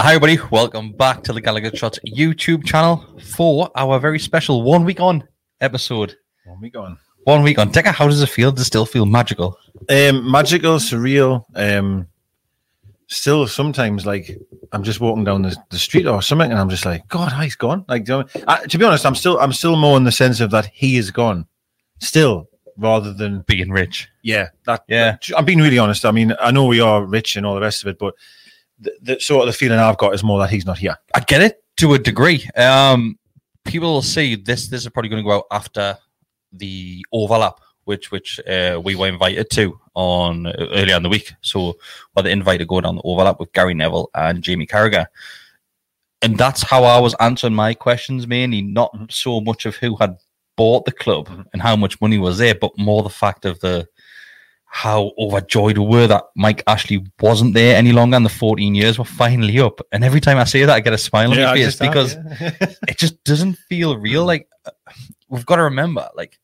Hi, everybody. Welcome back to the Gallowgate Shots YouTube channel for our very special one week on episode. One week on. One week on. Decker, how does it feel? Does it still feel magical? Um, magical, surreal. Um, still sometimes like I'm just walking down the, the street or something, and I'm just like, God, he's gone. Like, you know, I, to be honest, I'm still I'm still more in the sense of that he is gone, still, rather than Being rich. yeah. That Yeah. I'm being really honest. I mean, I know we are rich and all the rest of it, but the, the sort of the feeling I've got is more that he's not here. I get it to a degree. Um, people will see this. This is probably going to go out after the overlap, which which uh, we were invited to on uh, earlier in the week. So, well, the invite to go down the overlap with Gary Neville and Jamie Carragher, and that's how I was answering my questions mainly. Not so much of who had bought the club and how much money was there, but more the fact of the how overjoyed we were that Mike Ashley wasn't there any longer and the 14 years were finally up. And every time I say that, I get a smile on Yeah, my face because yeah. it just doesn't feel real. Like uh, we've got to remember, like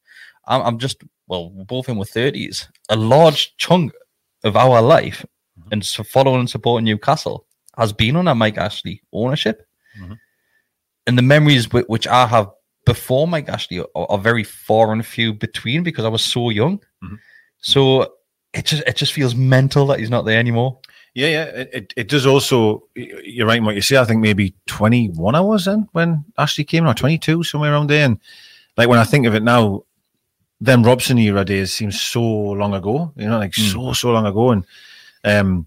I'm, I'm just well, we're both in with 30s. A large chunk of our life and so following and supporting Newcastle has been under Mike Ashley ownership, Mhm. and the memories whi- which I have before Mike Ashley are, are very far and few between because I was so young. Mhm. So it just it just feels mental that he's not there anymore. Yeah, yeah. It, it, it does also, you're right in what you say. I think maybe 21 I was then when Ashley came, or 22, somewhere around there. And like when I think of it now, them Robson era days seems so long ago, you know, like Mm. so, so long ago. And um,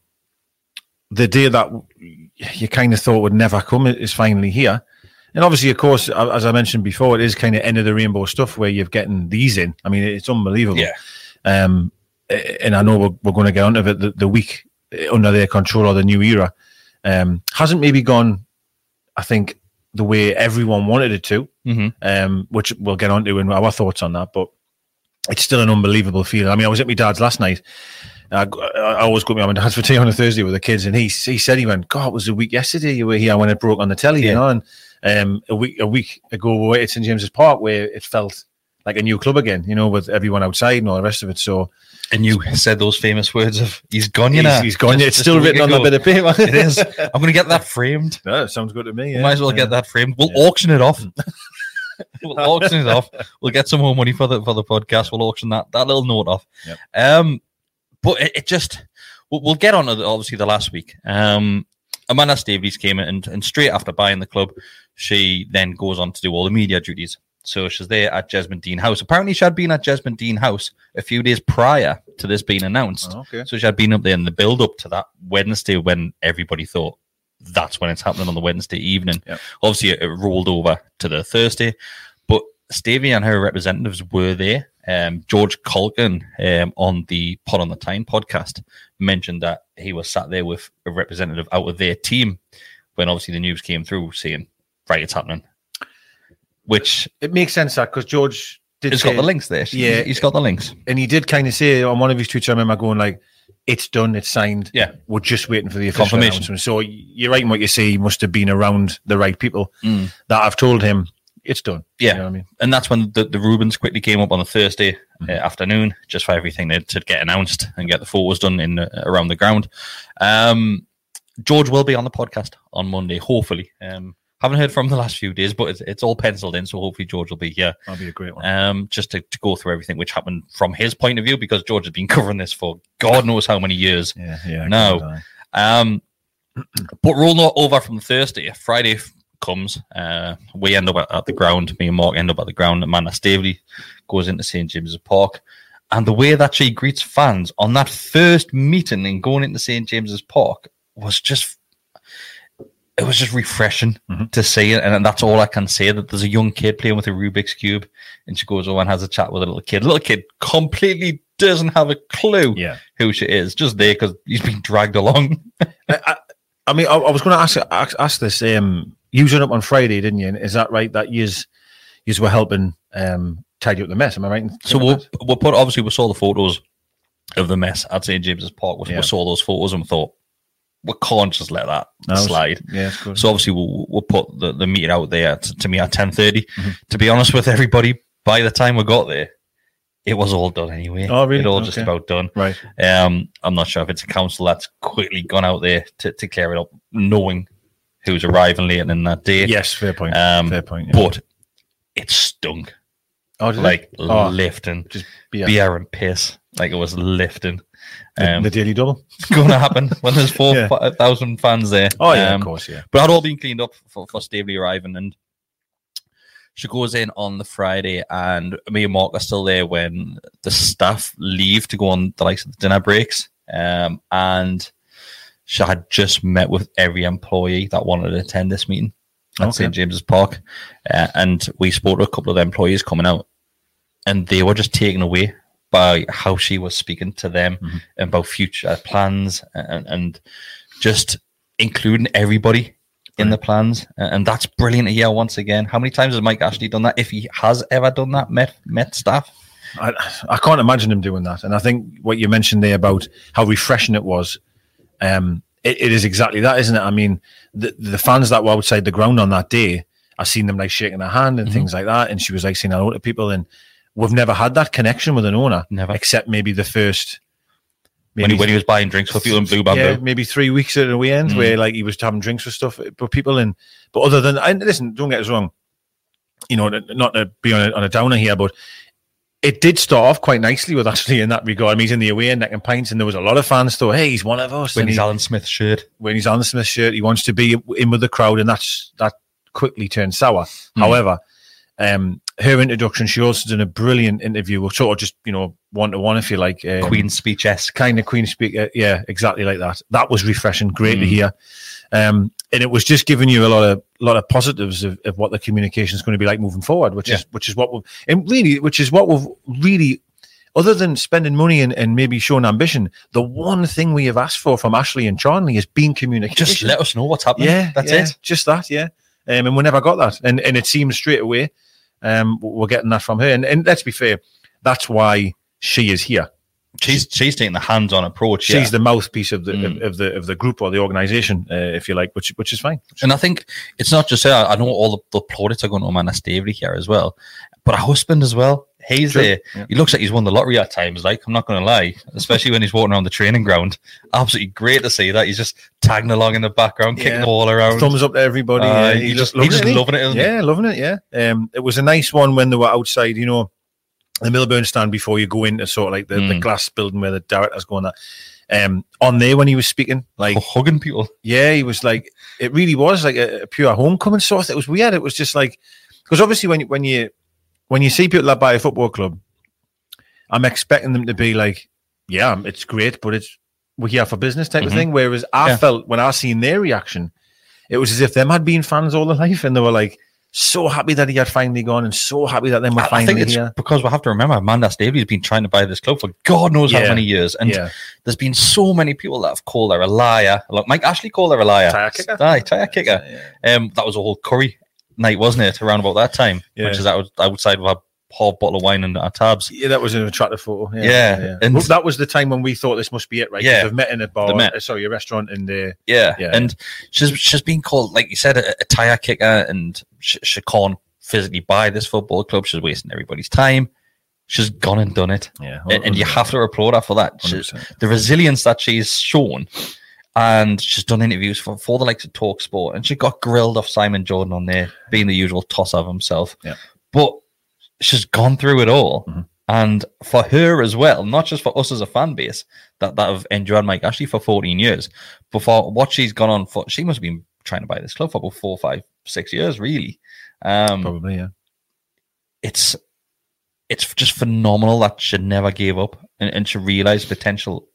the day that you kind of thought would never come is finally here. And obviously, of course, as I mentioned before, it is kind of end of the rainbow stuff where you're getting these in. I mean, it's unbelievable. Yeah. Um, and I know we're, we're going to get onto it the, the week under their control or the new era um, hasn't maybe gone, I think, the way everyone wanted it to, Mm-hmm. um, which we'll get onto and our thoughts on that. But it's still an unbelievable feeling. I mean, I was at my dad's last night. I, I always go to my dad's for tea on a Thursday with the kids, and he he said he went, "God, it was a week yesterday you were here when it broke on the telly, Yeah. you know." And um, a week a week ago we were at St James's Park where it felt like a new club again, you know, with everyone outside and all the rest of it. So And you said those famous words of "He's gone," you know. he's, he's gone. Just- it's still written on a bit of paper. It is. I'm going to get that framed. No, it sounds good to me. Yeah. Might as well Yeah. get that framed. We'll auction it off. we'll auction it off. We'll get some more money for the for the podcast. We'll auction that that little note off. Yep. Um, but it, it just we'll, we'll get on to the, obviously the last week. Um, Amanda Staveley came in and, and straight after buying the club, she then goes on to do all the media duties. So she's there at Jesmond Dene House. Apparently, she had been at Jesmond Dene House a few days prior to this being announced. Oh, okay. So she had been up there in the build up to that Wednesday when everybody thought that's when it's happening on the Wednesday evening. Yep. Obviously, it, it rolled over to the Thursday, but Staveley and her representatives were there. Um, George Caulkin um, on the Pod on the Time podcast mentioned that he was sat there with a representative out of their team when obviously the news came through saying, right, it's happening. Which It makes sense that because George did has say, got the links there. Yeah. he's got the links. and he did kind of say on one of his tweets. I remember going like, "It's done, it's signed. Yeah. we're just waiting for the official Confirmation. So you're right in what you say. He must have been around the right people Mm. that have told him it's done. Yeah. you know what I mean. and that's when the, the Reubens quickly came up on a Thursday Mm-hmm. uh, afternoon, just for everything to, to get announced and get the photos done in uh, around the ground. Um, George will be on the podcast on Monday, hopefully. Um, haven't heard from the last few days, but it's, it's all penciled in, so hopefully George will be here That'll be a great one. um, just to, to go through everything which happened from his point of view, because George has been covering this for God knows how many years. yeah, yeah. no. Um, but rolling over from Thursday, Friday comes. Uh, we end up at, at the ground. Me and Mark end up at the ground. Amanda Staveley goes into St James's Park, And the way that she greets fans on that first meeting and going into St James's Park was just it was just refreshing Mhm. to see it. And that's all I can say that there's a young kid playing with a Rubik's Cube and she goes over and has a chat with a little kid. A little kid completely doesn't have a clue Yeah. who she is, just there because he's been dragged along. I, I, I mean, I, I was going to ask, ask ask this. Um, you showed up on Friday, didn't you? And Is that right? That you you were helping um tidy up the mess. Am I right? So we'll, we'll put obviously we saw the photos of the mess at St James's Park. We, Yeah. we saw those photos and we thought we can't just let that That was- slide. Yeah. So obviously we'll, we'll put the, the meeting out there to, to me at ten Mm-hmm. To be honest with everybody, by the time we got there, it was all done anyway. Oh, really? It all just about done. right. Um, I'm not sure if it's a council that's quickly gone out there to, to clear it up, knowing who's arriving late in that day. Yes, fair point. Um, fair point. Yeah. But it stunk oh, did it? like Oh, lifting just beer. beer and piss. Like it was lifting. The, Um, the daily double. going to happen when there's four Yeah. thousand fans there. Oh yeah, Um, of course. Yeah. but it had all been cleaned up for, for Staveley arriving, and she goes in on the Friday, and me and Mark are still there when the staff leave to go on the likes of the dinner breaks. Um, and she had just met with every employee that wanted to attend this meeting at Okay. St James's Park, uh, and we spoke to a couple of the employees coming out, and they were just taken away by how she was speaking to them Mhm. about future plans and, and just including everybody in the plans. And that's brilliant hear once again. How many times has Mike Ashley done that? If he has ever done that, met met staff. I, I can't imagine him doing that. And I think what you mentioned there about how refreshing it was, um, it, it is exactly that, isn't it? I mean, the the fans that were outside the ground on that day, I seen them like shaking their hand and Mhm. things like that, and she was like saying hello to people, and we've never had that connection with an owner, Never. except maybe the first. When he, when he was buying drinks for people in Blue Bamboo. yeah, maybe three weeks at the weekend Mm. where like he was having drinks with stuff, but people and but other than and listen, don't get us wrong, you know, not to be on a, on a downer here, but it did start off quite nicely with actually in that regard. I mean, he's in the away end and pints, and there was a lot of fans thought, "Hey, he's one of us." when and he's he- Alan Smith shirt. when he's Alan Smith shirt, he wants to be in with the crowd, and that's that quickly turned sour. Mm. However, um, her introduction, she also did a brilliant interview, or sort of just you know one to one, if you like, um, Queen's speech esque. kind of Queen speak. uh, yeah, exactly like that. That was refreshing. Great to Mm. hear. Um, and it was just giving you a lot of lot of positives of, of what the communication is going to be like moving forward, which is which is what we've and really which is what we've really other than spending money and, and maybe showing ambition, the one thing we have asked for from Ashley and Charnley is being communication. Just let us know what's happening. yeah, that's yeah, it. Just that, yeah. Um, and we never got that, and and it seems straight away, um, we're getting that from her. And, and let's be fair, that's why she is here. She's she's taking the hands on approach. She's yeah. the mouthpiece of the Mm. of, of the of the group or the organization, uh, if you like, which which is fine. And I think it's not just her. I know all the, the plaudits are going to Amanda Staveley here as well, but her husband as well. He's True, there. yeah. He looks like he's won the lottery at times. Like I'm not going to lie, especially when he's walking around the training ground. Absolutely great to see that he's just tagging along in the background, kicking Yeah. the ball around. Thumbs up to everybody. Uh, uh, he just- loving he just it, loving it, isn't he? Yeah, loving it. Yeah. Um, it was a nice one when they were outside. You know, the Milburn stand before you go into sort of like the, the Mm. glass building where the director's going. That um, on there when he was speaking, like hugging people. Yeah, he was like, it really was like a, a pure homecoming sort. of- It was weird. It was just like, because obviously when when you when you see people that buy a football club, I'm expecting them to be like, yeah, it's great, but it's we're here for business type Mhm. of thing. Whereas I Yeah. felt when I seen their reaction, it was as if them had been fans all their life, and they were like so happy that he had finally gone, and so happy that them were I, I finally think it's here. because we have to remember Amanda Staveley's been trying to buy this club for God knows Yeah. how many years, and yeah, there's been so many people that have called her a liar. Like Mike Ashley called her a liar. Tire kicker? Aye, tire kicker. Um, that was a whole curry night, wasn't it? Around about that time, Yeah. which is out, outside with a half bottle of wine and our tabs. Yeah, that was an attractive photo. Yeah, Yeah, and- Well, that was the time when we thought this must be it, right? Yeah. they've met in a bar, uh, sorry, a restaurant, and the Yeah, Yeah, and she's she's been called, like you said, a, a tire kicker, and she, she can't physically buy this football club. She's wasting everybody's time. She's gone and done it, yeah, and, and you have to applaud her for that. She- the resilience that she's shown. And she's done interviews for, for the likes of Talk Sport, and she got grilled off Simon Jordan on there, being the usual toss of himself. Yeah. But she's gone through it all. Mhm. And for her as well, not just for us as a fan base that, that have enjoyed Mike Ashley for 14 years, but for what she's gone on for, she must have been trying to buy this club for about four, five, six years, really. Um, Probably, yeah. it's it's just phenomenal that she never gave up and, and she realised potential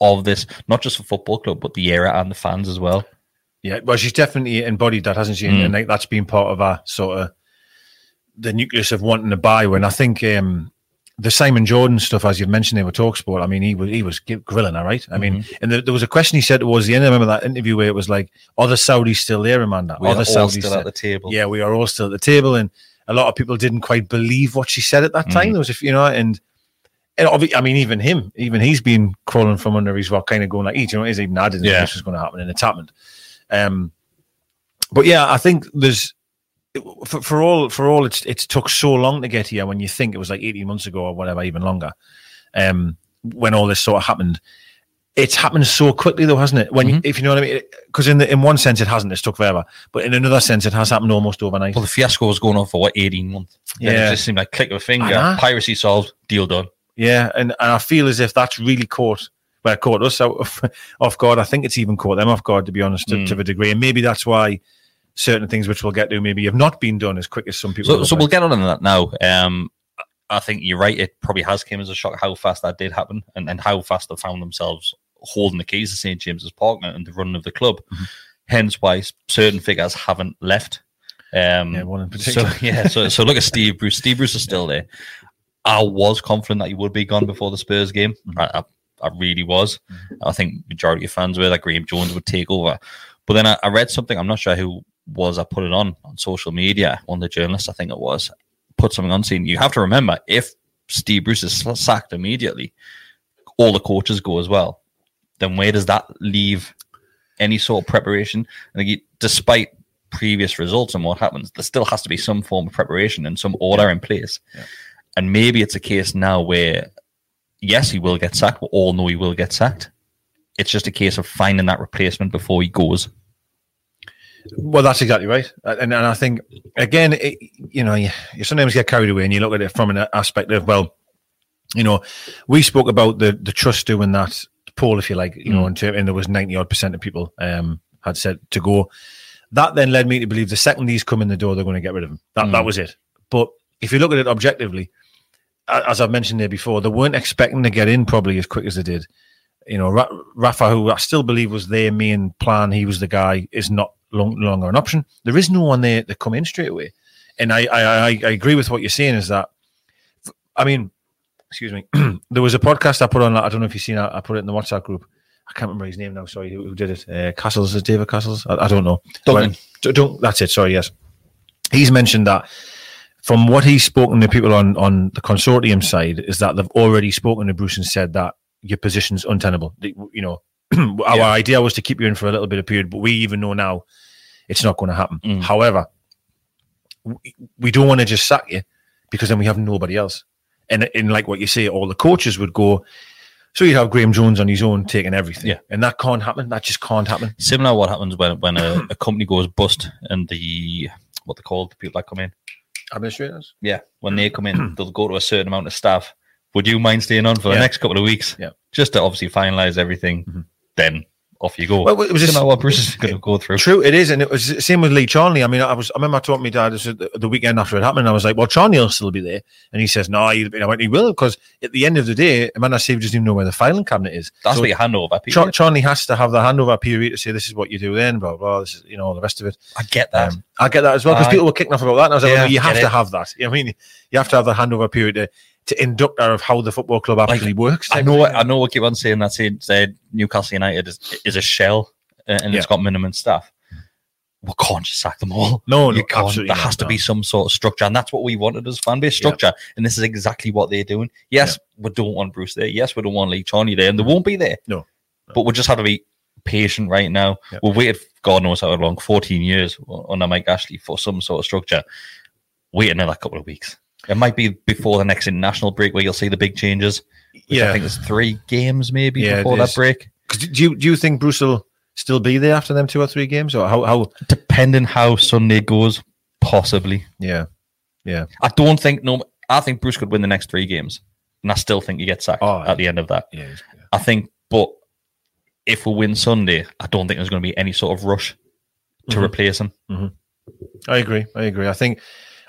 of this, not just for football club, but the era and the fans as well. Yeah, well, she's definitely embodied that, hasn't she? Mm. And like, that's been part of our sort of the nucleus of wanting to buy. When I think um, the Simon Jordan stuff, as you've mentioned, they were talk sport. I mean, he was he was grilling her, right? I mean, Mm-hmm. and there, there was a question he said towards the end. I remember that interview where it was like, "Are the Saudis still there, Amanda? We Are are the all Saudis still at the table. Yeah, we are all still at the table, and a lot of people didn't quite believe what she said at that time. Mhm. There was, a you know, and. And obvi- I mean, even him, even he's been crawling from under his rock, kind of going like, "You know, is even I didn't know Yeah. this was going to happen, and it's happened." Um, but yeah, I think there's for, for all for all it's it's took so long to get here. When you think it was like eighteen months ago or whatever, even longer, um, when all this sort of happened, it's happened so quickly though, hasn't it? When you, if you know what I mean, because in the, in one sense it hasn't, it's took forever, but in another sense it has happened almost overnight. Well, the fiasco was going on for what eighteen months. Then Yeah. it just seemed like click of a finger, piracy solved, deal done. Yeah, and, and I feel as if that's really caught well caught us out of off guard. I think it's even caught them off guard to be honest, to, Mm. to a degree, and maybe that's why certain things which we'll get to maybe have not been done as quick as some people. So, so we'll get on to that now. Um, I think you're right. It probably has came as a shock how fast that did happen, and, and how fast they found themselves holding the keys to St James's Park and the running of the club. Mm-hmm. Hence, why certain figures haven't left. Um, Yeah, one in so particular. yeah, so so look at Steve Bruce. Steve Bruce is still there. I was confident that he would be gone before the Spurs game. Mm-hmm. I, I, I really was. I think majority of fans were that Graeme Jones would take over. But then I, I read something. I'm not sure who was. I put it on on social media. One of the journalists, I think it was, put something on saying you have to remember if Steve Bruce is sacked immediately, all the coaches go as well. Then where does that leave any sort of preparation? And again, despite previous results and what happens, there still has to be some form of preparation and some order in place. And maybe it's a case now where, yes, he will get sacked. We all know he will get sacked. It's just a case of finding that replacement before he goes. Well, that's exactly right, uh, and and I think again, it, you know, you, you sometimes get carried away, and you look at it from an aspect of well, you know, we spoke about the the trust doing that poll, if you like, you know, mm. and, to, and there was ninety odd percent of people um had said to go. That then led me to believe the second these come in the door, they're going to get rid of him. That that mm. was it. But if you look at it objectively, as I've mentioned there before, they weren't expecting to get in probably as quick as they did. You know, Rafa, who I still believe was their main plan, he was the guy, is not long, longer an option. There is no one there to come in straight away. And I, I, I, agree with what you're saying is that, I mean, excuse me, there was a podcast I put on, I don't know if you've seen it, I put it in the WhatsApp group. I can't remember his name now, sorry, who, who did it? Uh, Castles, is David Castles? I, I don't know. Duncan. Well, D- Dun- that's it, sorry, yes. He's mentioned that from what he's spoken to people on on the consortium side is that they've already spoken to Bruce and said that your position's untenable. You know, our Yeah. idea was to keep you in for a little bit of period, but we even know now it's not going to happen. Mm. However, we, don't want to just sack you because then we have nobody else. And and like what you say, all the coaches would go. So you'd have Graeme Jones on his own taking everything, Yeah. and that can't happen. That just can't happen. Similar to what happens when when a, a company goes bust and the what they call the people that come in. Administrators. Yeah, when they come in, they'll go to a certain amount of staff. Would you mind staying on for the Yeah. next couple of weeks? Yeah. Just to obviously finalize everything. Mm-hmm. Then off you go. Well, it was just- to what Bruce is going to go through. True, it is, and it was the same with Lee Charnley. I mean, I was I remember I told my dad the, the weekend after it happened. And I was like, "Well, Charnley will still be there," and he says, "No, he, I went, he will because at the end of the day, Amanda Staveley doesn't even know where the filing cabinet is. That's So what you hand over. Char- Charnley has to have the handover period to say this is what you do then, blah blah. This is you know all the rest of it. I get that. Um, I get that as well because people were kicking off about that, and I was like, Yeah, well, "You have get to it. have that. You know I mean, you have to have the handover period to, to induct her of how the football club actually works." I know. What. I know. What keep on saying that saying said Newcastle United is is a shell uh, and it's got minimum staff. We can't just sack them all. No, no, you can't. There not, has to no. be some sort of structure, and that's what we wanted as fan base structure. And this is exactly what they're doing. Yes, we don't want Bruce there. Yes, we don't want Lee Charnley there, and they won't be there. No. but we just have to be patient right now. Yeah. We've waited, God knows how long, fourteen years under Mike Ashley for some sort of structure. Wait another couple of weeks. It might be before the next international break where you'll see the big changes. Yeah. I think there's three games maybe Yeah, before that break. do you do you think Bruce will still be there after them two or three games, or how how? Depending how Sunday goes, possibly. Yeah, yeah. I don't think no. I think Bruce could win the next three games, and I still think he gets sacked Oh, at the end of that. Yeah, I think, but if we win Sunday, I don't think there's going to be any sort of rush to Mhm. replace him. I agree. I agree. I think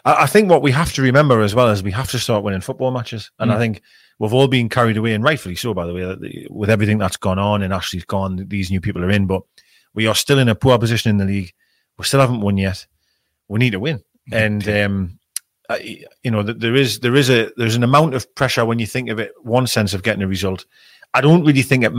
I, I think what we have to remember as well is we have to start winning football matches, and I think we've all been carried away, and rightfully so, by the way, with everything that's gone on and Ashley's gone. These new people are in, but we are still in a poor position in the league. We still haven't won yet. We need to win, and um, I, you know, there is there is a there's an amount of pressure when you think of it. One sense of getting a result. I don't really think it,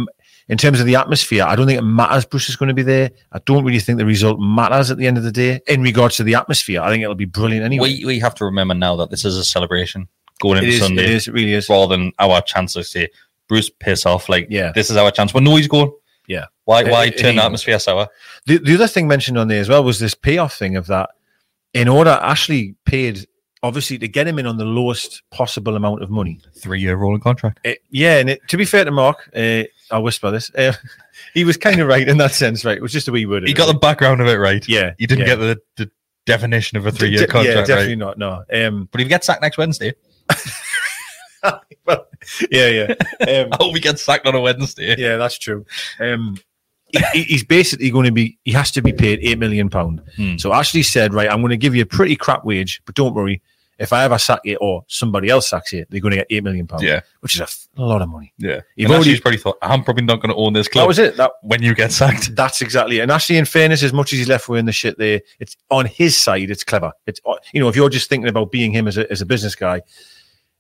in terms of the atmosphere. I don't think it matters. Bruce is going to be there. I don't really think the result matters at the end of the day in regards to the atmosphere. I think it'll be brilliant anyway. We we have to remember now that this is a celebration going into is. Sunday, It is. It really is. rather than our chance to say Bruce piss off. Like, Yeah. this is our chance. We know he's going. Yeah. Why why turn the atmosphere sour? The, the other thing mentioned on there as well was this payoff thing of that. In order, Ashley paid obviously to get him in on the lowest possible amount of money. Three year rolling contract. Uh, yeah, and it, to be fair to Mark, uh, I'll whisper this. Uh, he was kind of right in that sense, right? It was just a wee word. He got the background of it right. yeah. He didn't yeah. get the, the definition of a three year contract Yeah, definitely right. not. No. Um, But if he gets sacked next Wednesday, well, yeah, yeah. Um, I hope he gets sacked on a Wednesday. yeah, that's true. Um, he- he, he's basically going to be. He has to be paid eight million pound. Hmm. So Ashley said, "Right, I'm going to give you a pretty crap wage, but don't worry. If I ever sack you or somebody else sacks you, they're going to get eight million pound. Yeah. which is a, f- a lot of money. Yeah. You've And already- probably thought, I'm probably not going to own this club. That was it. That when you get sacked. that's exactly it. And actually, in fairness, as much as he's left wearing the shit there, it's on his side. It's clever. It's uh, you know, if you're just thinking about being him as a as a business guy,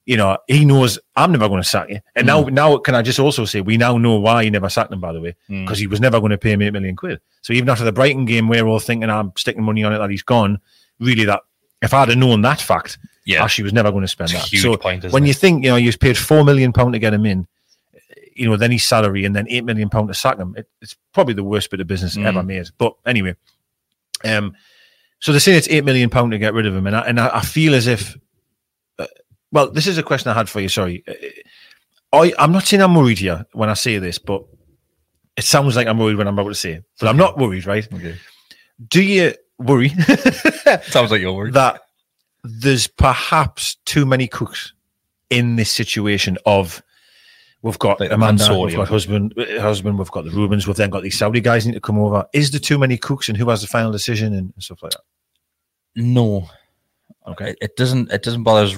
you know, he knows I'm never going to sack you. And now, now, can I just also say we now know why he never sacked him, by the way, Mm. because he was never going to pay him eight million quid. So even after the Brighton game, we're all thinking I'm sticking money on it that he's gone. Really, that if I'd have known that fact, Yeah. Ashley was never going to spend that. so point, when it? you think you know you paid four million pound to get him in, you know, then his salary and then eight million pound to sack him, it, it's probably the worst bit of business Mm. ever made. But anyway, um, so they're saying it's eight million pound to get rid of him, and I, and I, I feel as if, uh, well, this is a question I had for you. Sorry, Uh, I I'm not saying I'm worried here when I say this, but it sounds like I'm worried when I'm about to say it, but I'm not worried, right? Okay. Do you worry Sounds like you're worried. that there's perhaps too many cooks in this situation of we've got Like Amanda, Mansouri we've got husband, husband, we've got the Reubens, we've then got these Saudi guys need to come over. Is there too many cooks and who has the final decision and stuff like that? No. Okay. It, it doesn't it doesn't bother us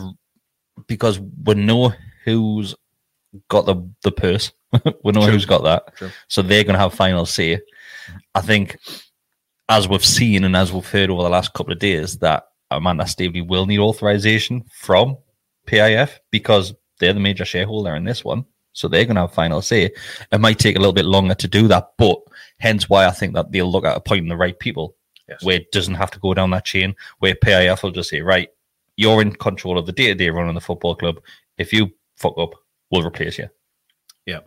because we know who's got the the purse. we know True. who's got that. True. So they're gonna have final say. I think as we've seen and as we've heard over the last couple of days that Amanda Staveley will need authorization from PIF because they're the major shareholder in this one. So they're going to have final say. It might take a little bit longer to do that, but hence why I think that they'll look at appointing the right people Yes. where it doesn't have to go down that chain, where PIF will just say, right, you're in control of the day to day running of the football club. If you fuck up, we'll replace you. Yeah.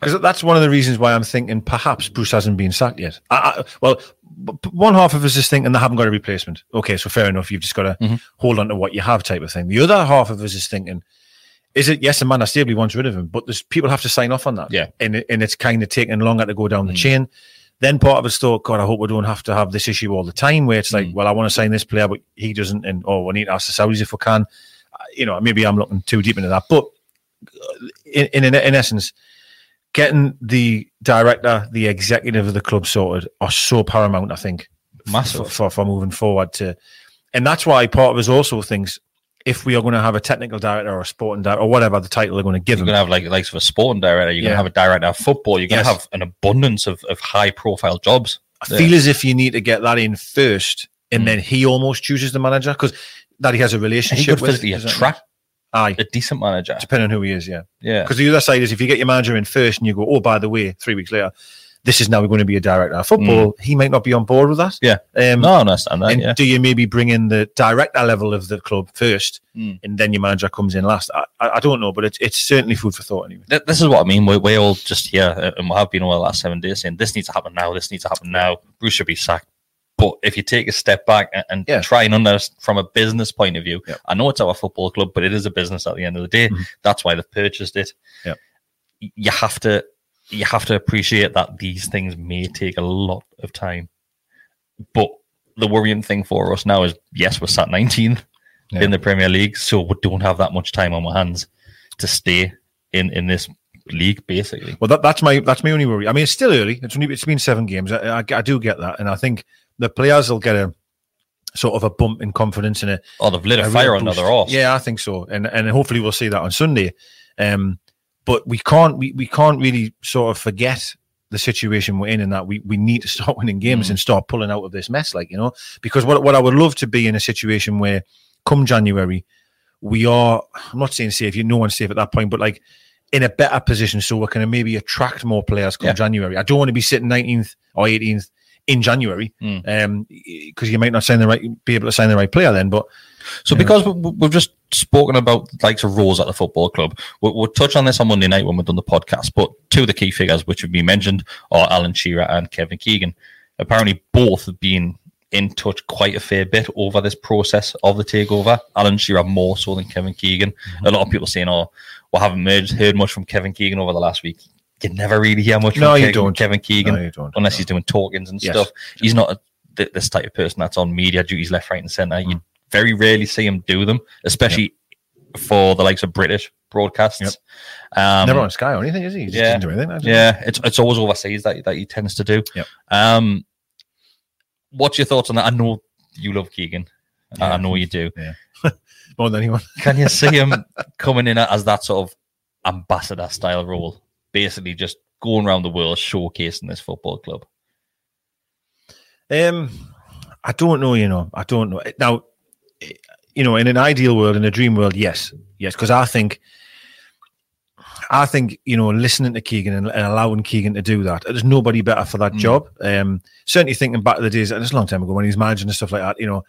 Because that's one of the reasons why I'm thinking perhaps Bruce hasn't been sacked yet. I, I, well, one half of us is thinking they haven't got a replacement. Okay, so fair enough. You've just got to Mhm. hold on to what you have, type of thing. The other half of us is thinking, is it yes, Amanda Staveley wants rid of him, but there's people have to sign off on that. Yeah. and it, and it's kind of taking longer to go down the Mm. chain. Then part of us thought, God, I hope we don't have to have this issue all the time, where it's like, Mm. well, I want to sign this player, but he doesn't, and oh, we need to ask the Saudis if we can. Uh, You know, maybe I'm looking too deep into that, but uh, in in, in essence getting the director, the executive of the club sorted are so paramount, I think, Massive. for, for, for moving forward to and that's why part of us also thinks if we are going to have a technical director or a sporting director or whatever the title they're going to give them. You're going to have like likes of a sporting director. You're going to have a director of football. You're going Yes. to have an abundance of, of high profile jobs. I feel as if you need to get that in first and Mm. then he almost chooses the manager because that he has a He relationship could with. physically attract Aye, a decent manager. depending on who he is, yeah. Yeah. Because the other side is if you get your manager in first and you go, oh, by the way, three weeks later, this is now going to be a director of football, he might not be on board with that. Mm. Yeah. Um, No, I understand that. and Yeah. do you maybe bring in the director level of the club first, Mm. and then your manager comes in last? I, I don't know, but it's it's certainly food for thought anyway. This is what I mean. We're, we're all just here, uh, and we have been over the last seven days saying this needs to happen now. This needs to happen now. Bruce should be sacked. But if you take a step back and, and Yeah. try and understand from a business point of view. I know it's our football club, but it is a business at the end of the day. Mhm. That's why they've purchased it. You have to you have to appreciate that these things may take a lot of time. But the worrying thing for us now is yes, we're sat 19th Yeah. in the Premier League, so we don't have that much time on our hands to stay in in this league, basically. Well, that, that's my that's my only worry. I mean, it's still early. It's only it's been seven games. I, I, I do get that, and I think the players will get a sort of a bump in confidence and a Oh, they've lit a, a fire under their arse. Yeah, I think so, and and hopefully we'll see that on Sunday. Um, but we can't we, we can't really sort of forget the situation we're in, and that we, we need to start winning games Mm. and start pulling out of this mess, like you know. Because what what I would love to be in a situation where, come January, we are. I'm not saying safe. You no one's safe at that point, but like in a better position, so we can maybe attract more players come Yeah. January. I don't want to be sitting 19th or 18th in January, Mm. um, because you might not sign the right, be able to sign the right player then. But So because we- we've just spoken about the likes of roles at the football club, we'll, we'll touch on this on Monday night when we've done the podcast. But two of the key figures which have been mentioned are Alan Shearer and Kevin Keegan. Apparently, both have been in touch quite a fair bit over this process of the takeover. Alan Shearer more so than Kevin Keegan. Mm-hmm. A lot of people saying, "Oh, we haven't heard, heard much from Kevin Keegan over the last week." You never really hear much No, from you Ke- don't. Kevin Keegan No, you don't. unless No. he's doing talkings and Yes. stuff. He's not a, th- this type of person that's on media duties left, right, and centre. Mm. You very rarely see him do them, especially for the likes of British broadcasts. Yep. Um, Never on Sky or anything, is he? He just yeah. anything. I don't know. yeah, it's it's always overseas that that he tends to do. Yep. Um, what's your thoughts on that? I know you love Keegan. I- I know you do. Yeah. more than anyone. Can you see him coming in as that sort of ambassador style role, basically just going around the world showcasing this football club? Um, I don't know. You know, I don't know. Now, you know, in an ideal world, in a dream world, yes, yes, because I think, I think you know, listening to Keegan and, and allowing Keegan to do that, there's nobody better for that Mm. job. Um, certainly thinking back to the days, and it's a long time ago when he was managing and stuff like that. You know.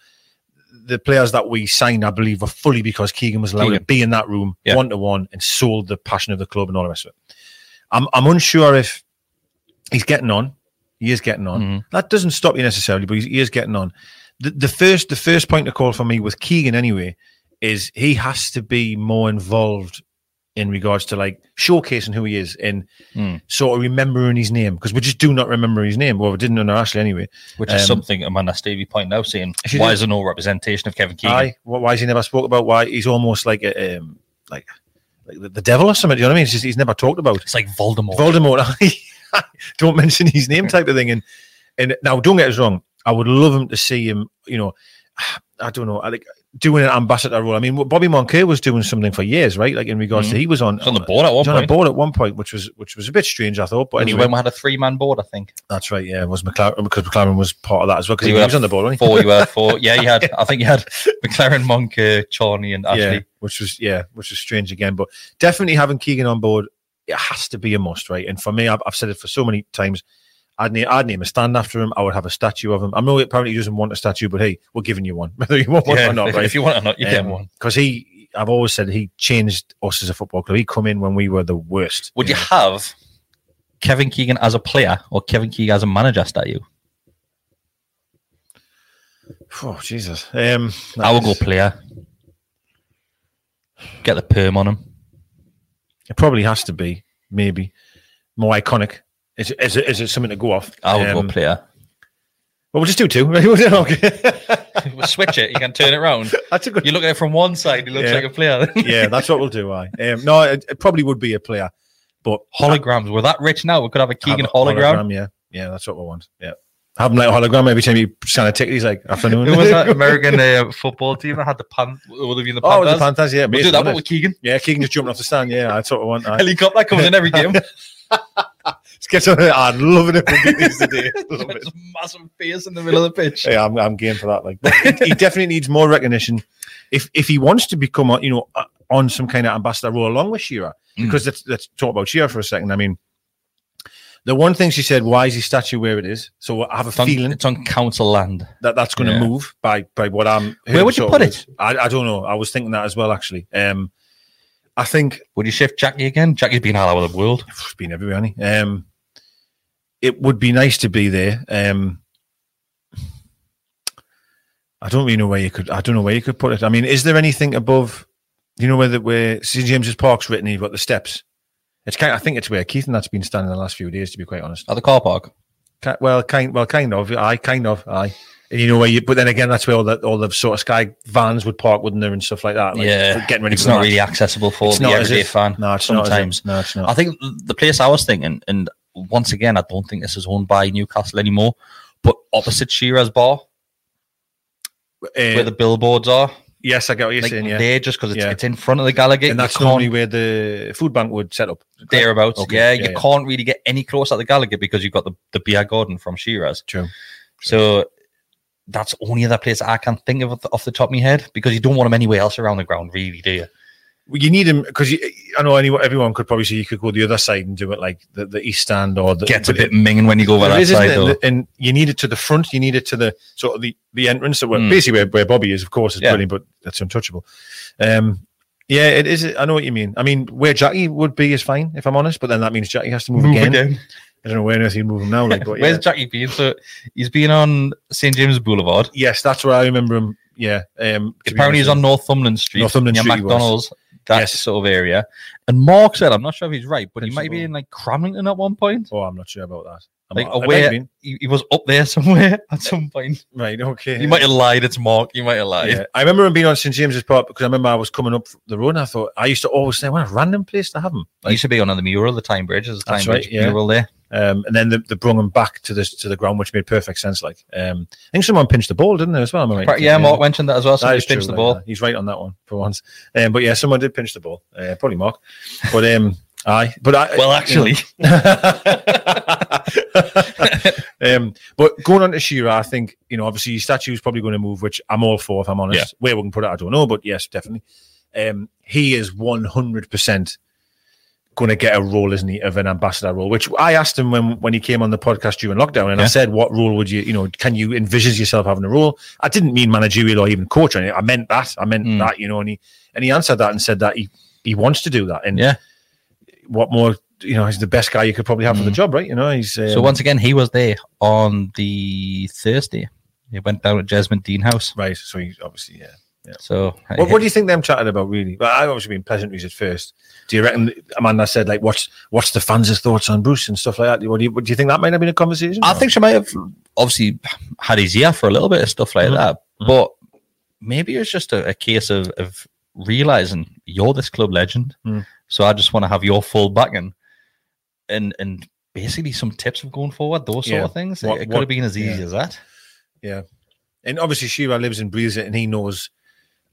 The players that we signed, I believe, were fully because Keegan was allowed to be in that room one to one and sold the passion of the club and all the rest of it. I'm I'm unsure if he's getting on. He is getting on. Mhm. That doesn't stop you necessarily, but he's, he is getting on. The, the first the first point to call for me with Keegan anyway is he has to be more involved in regards to like showcasing who he is and Mm. sort of remembering his name because we just do not remember his name. Well, we didn't under Ashley anyway. Which is Um, something Amanda Staveley pointed out, saying, "Why did. is there no representation of Kevin Keegan?" Aye, why is he never spoke about why he's almost like a um, like like the, the devil or something? You know what I mean? Just he's never talked about. It's like Voldemort. Voldemort. don't mention his name type of thing. And and now don't get us wrong. I would love him to see him. You know, I don't know. I like doing an ambassador role. I mean, Bobby Moncur was doing something for years, right? Like in regards to he was on on the board at one was on a point. board at one point, which was which was a bit strange. I thought, but anyway, when we had a three-man board, I think. that's right. Yeah, it was McLaren because McLaren was part of that as well because he, was on the board, wasn't Four, you were four. Yeah, you had. I think you had McLaren, Monk, uh, Charnley, and he? Yeah, which was yeah, which was strange again. But definitely having Keegan on board, it has to be a must, right? And for me, I've, I've said it for so many times. I'd name, I'd name a stand after him. I would have a statue of him. I know apparently he doesn't want a statue, but hey, we're giving you one, whether you want one Yeah, or not, if, right? if you want or not, you get Um, one. Because he, I've always said he changed us as a football club. He come in when we were the worst. Would you know. have Kevin Keegan as a player or Kevin Keegan as a manager? Statue. Oh Jesus! Um, I will go player. Get the perm on him. It probably has to be maybe more iconic. Is it, is it, is it something to go off? I will Um, go player. Well, we'll just do two. We'll switch it. You can turn it around. That's a good. You look at it from one side, It looks Yeah. like a player. Yeah, that's what we'll do. I um, no, it, it probably would be a player, but Holograms. We're that rich now. We could have a Keegan Have a hologram. Yeah, yeah, that's what we want. Yeah, have him like a hologram every time you scan a ticket. He's like afternoon. Who was that American uh, football team that had the pan? Would have been the Oh, Panthers. the Panthers. Yeah, we'll do that wasn't one with Keegan. Yeah, Keegan just jumping off the stand. Yeah, that's what I want. aye. Helicopter comes in every game. Get on it. I'm loving it. Do these today. Love it. Massive face in the middle of the pitch. Yeah, I'm, I'm game for that. Like, he, definitely needs more recognition if if he wants to become, you know, uh, on some kind of ambassador role along with Shearer. Mm. Because let's let's talk about Shearer for a second. I mean, the one thing she said, "Why is his statue where it is?" So I have a It's on, feeling it's on council land. that that's going to Yeah. move by by what I'm. Where would you put it? I, I don't know. I was thinking that as well. Actually, um, I think Would you shift Jackie again? Jackie's been all over the world. it's been everywhere. hasn't he? Um, it would be nice to be there. Um, I don't really know where you could. I don't know where you could put it. I mean, is there anything above? You know where the where St James's Park's written? You've got the steps. It's kind. Of, I think it's where Keith and that's been standing the last few days. To be quite honest. At the car park. Well, kind. Well, kind of. I kind of. I. And you know where you. But then again, that's where all the all the sort of sky vans would park, wouldn't there, and stuff like that. Like, yeah. getting ready. It's not match. really accessible for It's the everyday if- fan. No, it's sometimes. Not, no, it's not. I think the place I was thinking, and once again, I don't think this is owned by Newcastle anymore, but opposite Shearer's bar. where uh, the billboards are. yes, I get what you're Like saying. Yeah, there, just because it's, Yeah. it's in front of the Gallowgate. and that's normally where the food bank would set up. thereabouts. Okay, Yeah, yeah, you yeah. can't really get any closer at the Gallowgate because you've got the, the beer garden from Shearer's. True. So that's only other place I can think of off the, off the top of my head because you don't want them anywhere else around the ground, really, do you? You need him because I know anyone, everyone could probably say you could go the other side and do it like the, the east stand or the Gets a bit minging when you go over that is, side. And- And you need it to the front. You need it to the sort of the, the entrance. So Mm. basically where, where Bobby is, of course, is Yeah. brilliant, but that's untouchable. Um, yeah, it is. I know what you mean. I mean, where Jackie would be is fine, if I'm honest. But then that means Jackie has to move, Move again. again. I don't know where on earth he'd move him now. Like, but Where's yeah. Jackie been? So he's been on St James Boulevard. yes, that's where I remember him. Yeah. Um, Apparently, he's on Northumberland Street, Northumberland Street. McDonald's, that Yes. sort of area. And Mark said, I'm not sure if he's right, but he might be in like Cramlington at one point. Oh, I'm not sure about that. I'm Like not- I aware, he, he was up there somewhere at some point. Right. Okay. You might have lied. It's Mark. You might have lied. Yeah, I remember him being on St James's Park because I remember I was coming up the road and I thought I used to always say, "What a random place to have him." I used to be on the mural, the Tyne Bridge. There's a Tyne Bridge right, yeah. mural there. Um, and then they, they brought him back to the to the ground, which made perfect sense. Like, um, I think someone pinched the ball, didn't they, as well? Right? yeah, Mark mentioned that as well. Somebody is true, pinched the ball. uh, He's right on that one for once. Um, but yeah, someone did pinch the ball. Uh, probably Mark. But um, aye. But I, Well, actually, um, but going on to Shearer, I think you know obviously his statue is probably going to move, which I'm all for. If I'm honest, Yeah. where we can put it, I don't know, but yes, definitely. Um, he is 100 percent going to get a role, isn't he, of an ambassador role? Which I asked him when when he came on the podcast during lockdown, and I said, "What role would you, you know, can you envision yourself having a role?" I didn't mean managerial or even coach. I meant that. I meant Mm. that, you know, and he and he answered that and said that he he wants to do that. And yeah. what more? You know, he's the best guy you could probably have for the Mm. job, right? You know, he's um, So once again, he was there on the Thursday. He went down at Jesmond Dene House. right. So he's obviously yeah. Yeah. So What, what do you think them chatted about really? Well, I've obviously been pleasantries at first. Do you reckon Amanda said like what's what's the fans' thoughts on Bruce and stuff like that? What do you, what do you think that might have been a conversation? I or- think she might have obviously had his ear for a little bit of stuff like Mhm. that, but maybe it's just a, a case of, of realizing you're this club legend, Mm. so I just want to have your full backing, and and basically some tips of going forward, those sort Yeah. of things. What- it could have been as easy yeah. as that. yeah. And obviously Shearer lives and breathes it, and he knows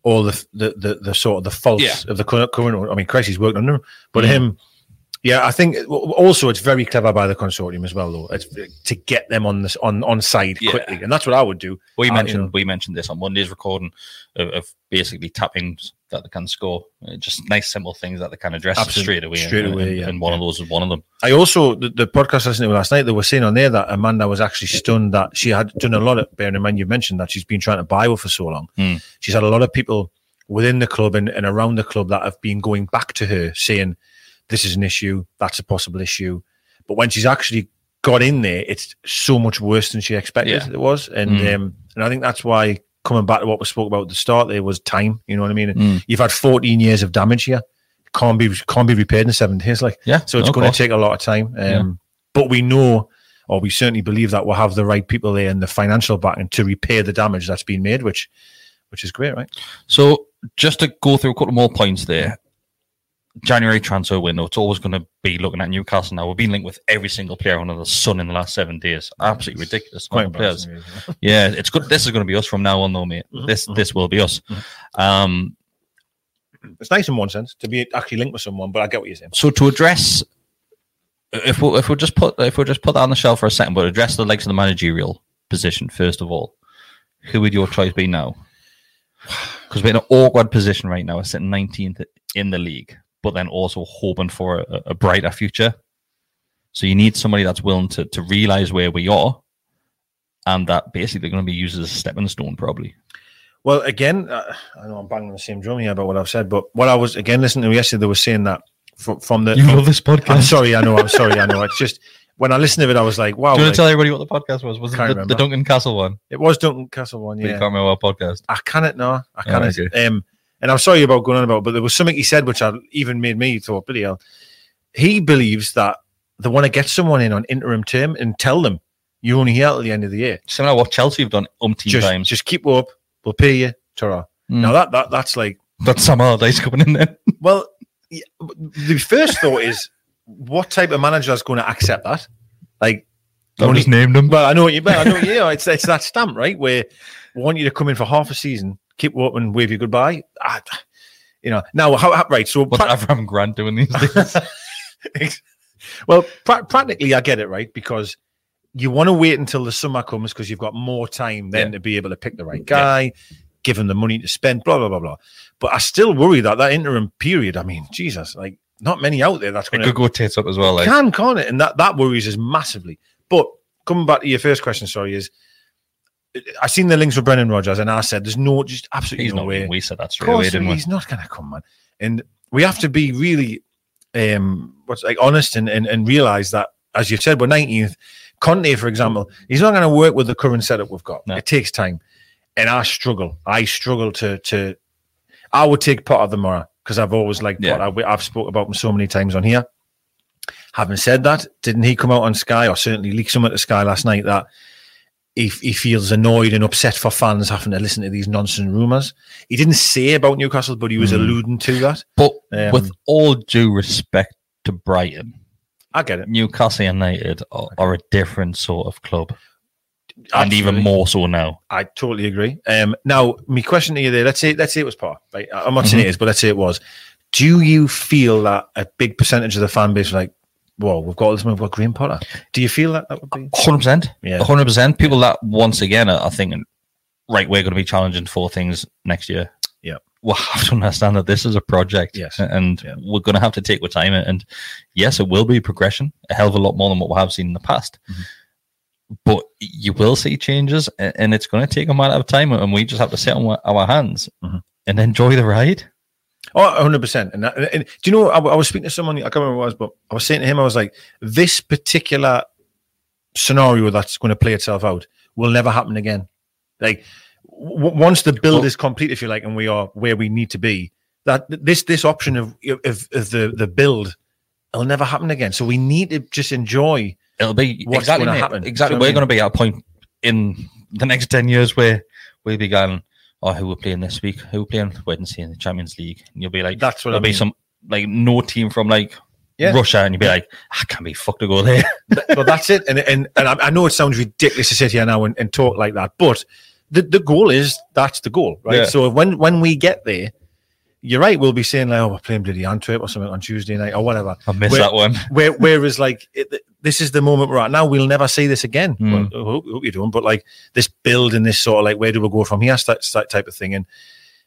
all the the the, the sort of the faults Yeah. of the current. current I mean, Christ, he's worked under him, but Mhm. him. Yeah, I think also it's very clever by the consortium as well, though. It's to get them on this on on side Yeah. quickly, and that's what I would do. We Uh, you mentioned know. we mentioned this on Monday's recording of, of basically tappings that they can score, Uh, just nice simple things that they can address straight away. Straight and, away, and, yeah. and one of those is one of them. I also the, the podcast I listened to last night. They were saying on there that Amanda was actually stunned that she had done a lot of. Bearing in mind you mentioned that she's been trying to buy her for so long. Hmm. She's had a lot of people within the club and, and around the club that have been going back to her saying this is an issue, that's a possible issue. But when she's actually got in there, it's so much worse than she expected Yeah. it was. And Mm. um, and I think that's why coming back to what we spoke about at the start, there was time. You know what I mean? Mm. You've had 14 years of damage here. Can't be can't be repaired in seven days. Like Yeah, so it's going to take a lot of time. Um, Yeah. But we know, or we certainly believe that we'll have the right people there and the financial backing to repair the damage that's been made, which which is great, right? So just to go through a couple more points there. January transfer window, it's always going to be looking at Newcastle now. We've been linked with every single player under the sun in the last seven days. Absolutely ridiculous. Quite players. Yeah, it's good. This is going to be us from now on, though, mate. Mhm, This mhm. this will be us. Um, It's nice in one sense to be actually linked with someone, but I get what you're saying. so to address, if we if we just put if we just put that on the shelf for a second, but address the likes of the managerial position first of all, who would your choice be now? Because we're in an awkward position right now. We're sitting 19th in the league, but then also hoping for a, a brighter future. So you need somebody that's willing to to realize where we are, and that basically they're going to be used as a stepping stone, probably. Well, again, uh, I know I'm banging on the same drum here about what I've said, but what I was again listening to yesterday, they were saying that from, from the. You from- love this podcast. I'm sorry, I know, I'm sorry, I know. It's just when I listened to it, I was like, wow, Do you want like, to tell everybody what the podcast was? Was it the, the Duncan Castle one? it was Duncan Castle one, Yeah, You yeah. can't remember our podcast. I cannot no, I Oh, cannot. okay. Um, and I'm sorry about going on about, but there was something he said which I even made me thought, bloody hell. He believes that they want to get someone in on interim term and tell them you're only here at the end of the year. Similar to what Chelsea have done umpteen Just, times. just keep up. We'll pay you. Ta-ra. Mm. Now that that that's like That's Sam Allardyce coming in there. well, the first thought is what type of manager is going to accept that? Like, I only- just named him. well, I know what you. Well, I know. Yeah, it's it's that stamp, right? Where We want you to come in for half a season, keep open, wave you goodbye. I, you know, now how, how right? So What's pra- Avram Grant doing these days? well, pra- practically, I get it right because you want to wait until the summer comes because you've got more time then Yeah. to be able to pick the right guy, give him the money to spend, blah blah blah blah. But I still worry that that interim period. I mean, Jesus, like not many out there that's going could go tits up as well. Like, can, can't it? And that that worries us massively. But coming back to your first question, sorry, is I seen the links for Brendan Rodgers, and I said there's no, just absolutely he's no not. way. We said that straight away, didn't we? he's not going to come, man. And we have to be really, um, what's like honest and, and and realize that, as you said, we're 19th. Conte, for example, he's not going to work with the current setup we've got. No. It takes time, and I struggle. I struggle to to. I would take Potter the Mora because I've always liked Yeah. Potter. I- I've spoke about him so many times on here. Having said that, didn't he come out on Sky or certainly leak something to Sky last night that he, he feels annoyed and upset for fans having to listen to these nonsense rumours? He didn't say about Newcastle, but he was Mm. alluding to that. But Um, with all due respect to Brighton, I get it. Newcastle United are, are a different sort of club, and even more so now. I totally agree. Um, now, my question to you there, let's say let's say it was par, right? I'm not Mm-hmm. saying it is, but let's say it was. Do you feel that a big percentage of the fan base like, well, we've got this money, we've got Graham Potter? Do you feel that that would be? Hundred percent, Yeah. hundred percent. People that once again are, are thinking, right, we're going to be challenging four things next year. Yeah. we'll have to understand that this is a project, Yes. and Yeah. we're going to have to take our time. And yes, it will be progression, a hell of a lot more than what we have seen in the past. Mm-hmm. But you will see changes, and it's going to take a matter of time, and we just have to sit on our hands Mhm. and enjoy the ride. Oh, 100%. And, that, and do you know, I, I was speaking to someone, I can't remember who it was, but I was saying to him, I was like, this particular scenario that's going to play itself out will never happen again. Like, w- once the build Well- is complete, if you like, and we are where we need to be, that this this option of, of, of the, the build will never happen again. So we need to just enjoy. It'll be What's exactly happen? Exactly, you know we're what I going to be at a point in the next ten years where we'll be going. Oh, who we're playing this week? Who we're playing Wednesday in the Champions League? And you'll be like, That's what I there'll be mean. some like no team from like Yeah. Russia, and you'll be like, I can't be fucked to go there. but that's it. And and, and I, I know it sounds ridiculous to sit here now and, and talk like that, but the, the goal is that's the goal, right? Yeah. So when when we get there, you're right. We'll be saying like, "Oh, we're playing bloody Antwerp or something on Tuesday night or whatever." I missed Where- that one. Where, whereas, like, it, this is the moment we're at now. We'll never see this again. Mm. Well, I hope, hope you don't. But like this build and this sort of like, where do we go from here? That, that type of thing. And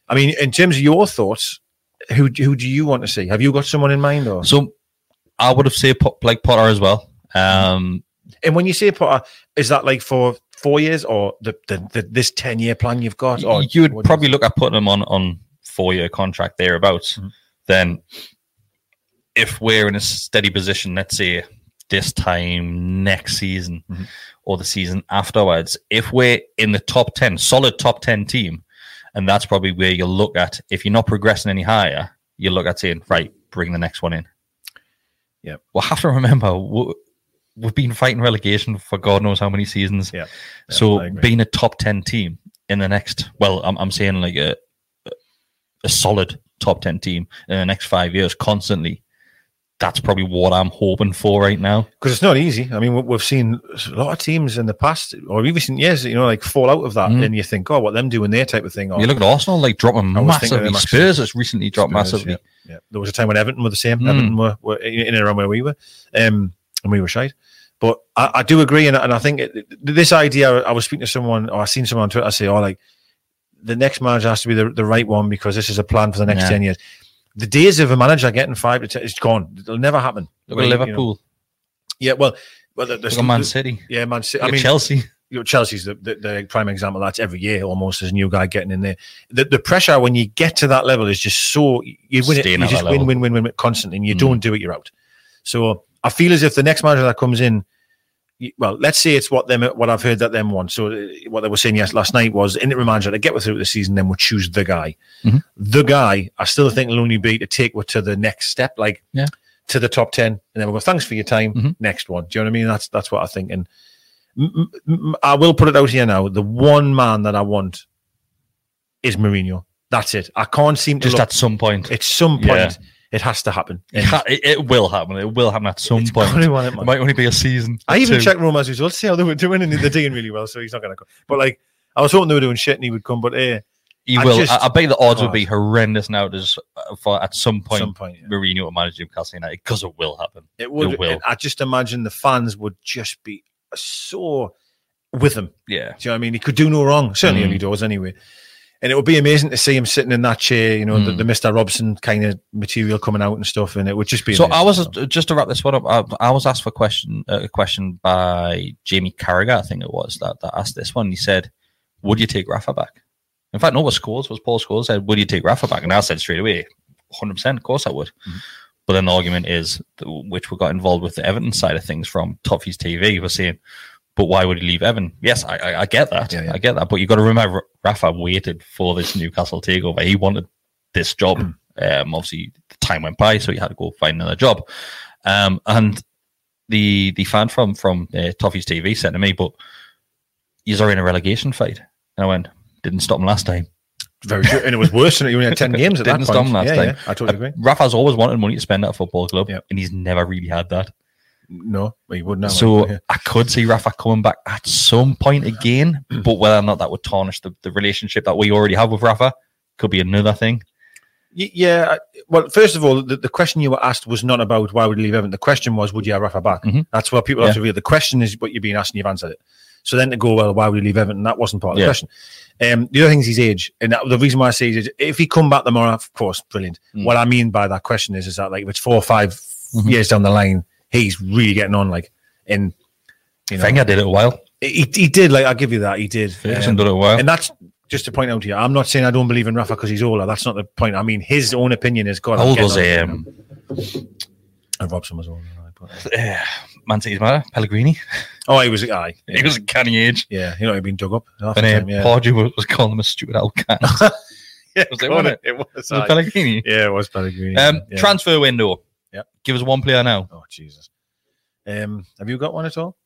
I mean, in terms of your thoughts, who who do you want to see? Have you got someone in mind, or So I would have said like Potter as well. Um, And when you say Potter, is that like for four years or the, the, the this ten year plan you've got? Or you would probably look at putting him on on four year contract thereabouts. Mhm. Then, if we're in a steady position, let's say this time next season Mhm. or the season afterwards, if we're in the top ten, solid top ten team, and that's probably where you'll look at. If you're not progressing any higher, you look at saying, right, bring the next one in. Yeah. We'll have to remember. We've been fighting relegation for God knows how many seasons. Yeah. Yeah, so being a top 10 team in the next, well, I'm, I'm saying like a, a solid top 10 team in the next five years constantly. That's probably what I'm hoping for right now. because it's not easy. I mean, we- we've seen a lot of teams in the past or recent years, you know, like fall out of that, Mhm. and you think, oh, what them doing their type of thing. Or You look at Arsenal like dropping I was of massively. Spurs has recently dropped Spurs, massively. Yeah, yeah. There was a time when Everton were the same. Mm. Everton were, were in and around where we were, um, and we were shite. But I, I do agree, and, and I think it, this idea. I was speaking to someone, or I seen someone on Twitter say, "Oh, like the next manager has to be the, the right one because this is a plan for the next Yeah. ten years." The days of a manager getting five to ten is gone. It'll never happen. Look at you know, Liverpool. yeah, well, well, the, the, Look at Man City. yeah, Man City. Look I mean, Chelsea. you know, Chelsea's the, the, the prime example. That's every year almost as a new guy getting in there. The, the pressure when you get to that level is just so you win it, you just win, win, win, win, win constantly, and you Mm. don't do it, you're out. So I feel as if the next manager that comes in, well, let's say it's what them what I've heard that them want. So uh, what they were saying yes last night was interim manager to get us through the season, then we'll choose the guy. Mhm. The guy, I still think will only be to take what to the next step, like Yeah. to the top ten, and then we'll go. Thanks for your time. Mhm. Next one. Do you know what I mean? That's that's what I think. And m- m- I will put it out here now. The one man that I want is Mourinho. That's it. I can't seem to Just look. at some point. At some point, Yeah. It has to happen. It, ha- it, it will happen. It will happen at some it's point. It man. might only be a season. I even two. checked Roma's results, see how they were doing, and they're doing really well. So he's not going to. go. But like, I was hoping they were doing shit and he would come, but eh, He I will. just- I, I bet the odds God. would be horrendous now. There's uh, for at some point, some point. yeah. Mourinho will manage Newcastle United because it will happen. It would. It will. I just imagine the fans would just be so with him. Yeah. Do you know what I mean? He could do no wrong. Certainly, Mm. he does anyway. And it would be amazing to see him sitting in that chair, you know, the, Mm. the Mr. Robson kind of material coming out and stuff. And it would just be. So amazing. I was just to wrap this one up. I, I was asked for a question, uh, a question by Jamie Carragher, I think it was that, that asked this one. He said, "Would you take Rafa back?" In fact, no, what scores was Paul Scholes said, "Would you take Rafa back?" And I said straight away, "100 percent, of course I would." Mm-hmm. But then the argument is, which we got involved with the Everton side of things from Toffee's TV, was saying, "But why would he leave Evan? Yes, I, I, I get that, Yeah, yeah. I get that. But you've got to remember, Rafa waited for this Newcastle takeover. He wanted this job. Mm. Um, obviously, the time went by, so he had to go find another job. Um, and the the fan from from uh, Toffee's TV said to me, "But you're in a relegation fight." And I went, "Didn't stop him last time." very true. And it was worse than it. You only had 10 games at Didn't that stop him last yeah, time. yeah, I totally agree. Uh, Rafa's always wanted money to spend at a football club, Yep. and he's never really had that. No, he would now. so yeah. I could see Rafa coming back at some point again, but whether or not that would tarnish the, the relationship that we already have with Rafa could be another thing. Yeah. Well, first of all, the, the question you were asked was not about why would you leave Everton. The question was, would you have Rafa back? Mhm. That's what people have to read. The question is what you're being asked and you've answered it. So then to go, well, why would you leave Everton? That wasn't part of the Yeah. question. Um, the other thing is his age. And that, the reason why I say is if he come back tomorrow, of course, brilliant. Mm. What I mean by that question is, is that like if it's four or 5 Mhm. years down the line, he's really getting on like in, you know, Wenger did it a while. he, he did like, I'll give you that. He did. Ferguson Um, did it a while. and that's just to point out to you, I'm not saying I don't believe in Rafa because he's older. That's not the point. I mean, his own opinion is God. How old was on. um, And Robson was older. right, but- uh, Man City's matter? Pellegrini? Oh, he was. Aye, He was a canny age. yeah. You know, he'd been dug up. half And uh, yeah. Pardew was, was calling him a stupid old cat. yeah, was it, wasn't it was. Was it Pellegrini? Yeah, it was Pellegrini. Um, yeah. Transfer window. Yeah. Give us one player now. oh Jesus. Um, have you got one at all?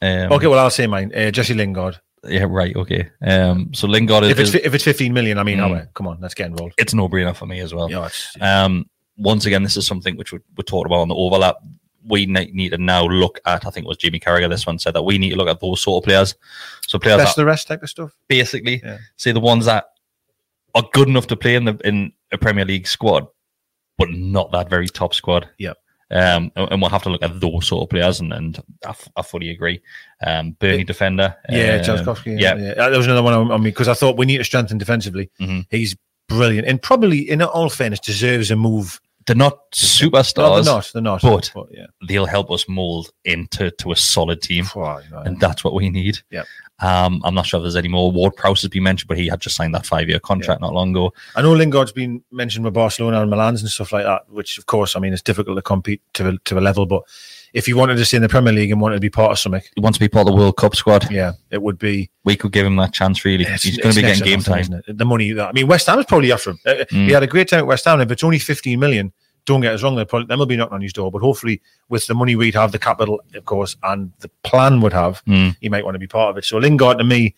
Um, okay, well, I'll say mine. Uh, Jesse Lingard. Yeah, right. Okay. Um, so Lingard is, If it's is- fi- if it's 15 million, I mean, Mm. come on, let's get involved. it's no brainer for me as well. Yeah, it's, Um, once again, this is something which we, we talked about on the overlap. We need to now look at. I think it was Jimmy Carragher. This one said that we need to look at those sort of players. So players best that the rest type of stuff. basically Yeah. say the ones that are good enough to play in the in a Premier League squad, but not that very top squad. Yep. Um, and we'll have to look at those sort of players, and, and I, f- I fully agree. Um, Burnley defender, Yeah, um, Tarkowski. yeah, yeah. Uh, There was another one on, on me because I thought we need to strengthen defensively. Mhm. He's brilliant and probably, in all fairness, deserves a move. They're not No, superstars. they're not. They're not. but- yeah, They'll help us mold into to a solid team. Right. and that's what we need. Yep. Um, I'm not sure if there's any more. Ward Prowse has been mentioned, but he had just signed that five year contract not long ago. I know Lingard's been mentioned with Barcelona and Milan's and stuff like that, which of course, I mean, it's difficult to compete to to a level. But if he wanted to stay in the Premier League and wanted to be part of something, He wants to be part of the World Cup squad. yeah, it would be. We could give him that chance. Really, it's- he's going to be getting game time. The money. That, I mean, West Ham is probably after him. Uh, Mm. He had a great time at West Ham. If it's only 15 million, don't get us wrong. They'll probably, they'll be knocking on his door. But hopefully, with the money we'd have, the capital, of course, and the plan would have, Mm. he might want to be part of it. So Lingard to me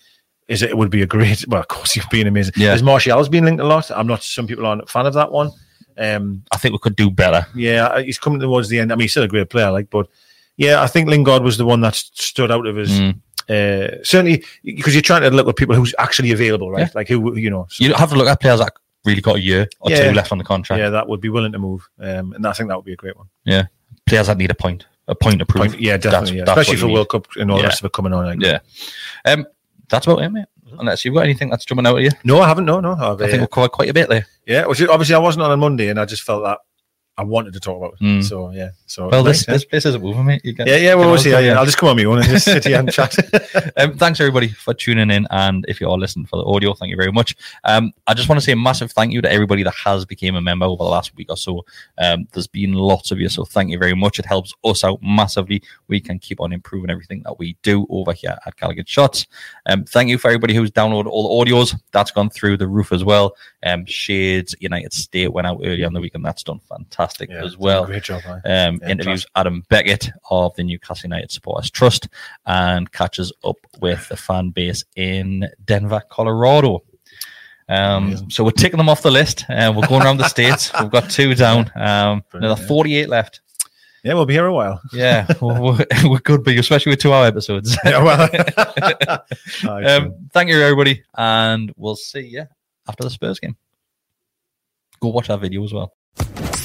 is it would be a great. Well, of course, he'd be an amazing. Yeah. There's Martial's been linked a lot. I'm not. Some people aren't a fan of that one. Um, I think we could do better. yeah, he's coming towards the end. I mean, he's still a great player, like, but yeah, I think Lingard was the one that stood out of his. Mm. Uh, certainly, because you're trying to look at people who's actually available, right? Yeah. Like who you know. so- You have to look at players that really got a year or Yeah. two left on the contract. yeah, that would be willing to move, um, and I think that would be a great one. Yeah, players that need a point, a point to prove. Point, yeah, definitely, yeah. that's especially for World Cup and all the rest of it coming on. Like. Yeah. Um, that's about it, mate. Unless you've got anything that's jumping out at you, No, I haven't. No, no. I've, I think uh, we've covered quite a bit there. yeah, which is- obviously I wasn't on a Monday, and I just felt that I wanted to talk about. Mm. So yeah, so Well, nice, this this place isn't moving, mate. You get, yeah, yeah, well, we'll see. Yeah, yeah. I'll just come on me own and just sit here and chat. Um, thanks everybody for tuning in, and if you are listening for the audio, thank you very much. Um, I just want to say a massive thank you to everybody that has became a member over the last week or so. Um, there's been lots of you, so thank you very much. It helps us out massively. We can keep on improving everything that we do over here at Gallowgate Shots. Um, thank you for everybody who's downloaded all the audios. That's gone through the roof as well. Um, Shades United State went out earlier on the week, and that's done fantastic Yeah, as well. Great job, man. Um, Yeah, interviews Adam Beckett of the Newcastle United Supporters Trust and catches up with the fan base in Denver, Colorado. Um, so we're ticking them off the list. Uh, we're going around the states. We've got two down. Um, another 48 left. Yeah, we'll be here a while. Yeah, we we could be, especially with two-hour episodes. Yeah, well. Um, thank you, everybody, and we'll see you after the Spurs game. Go watch that video as well.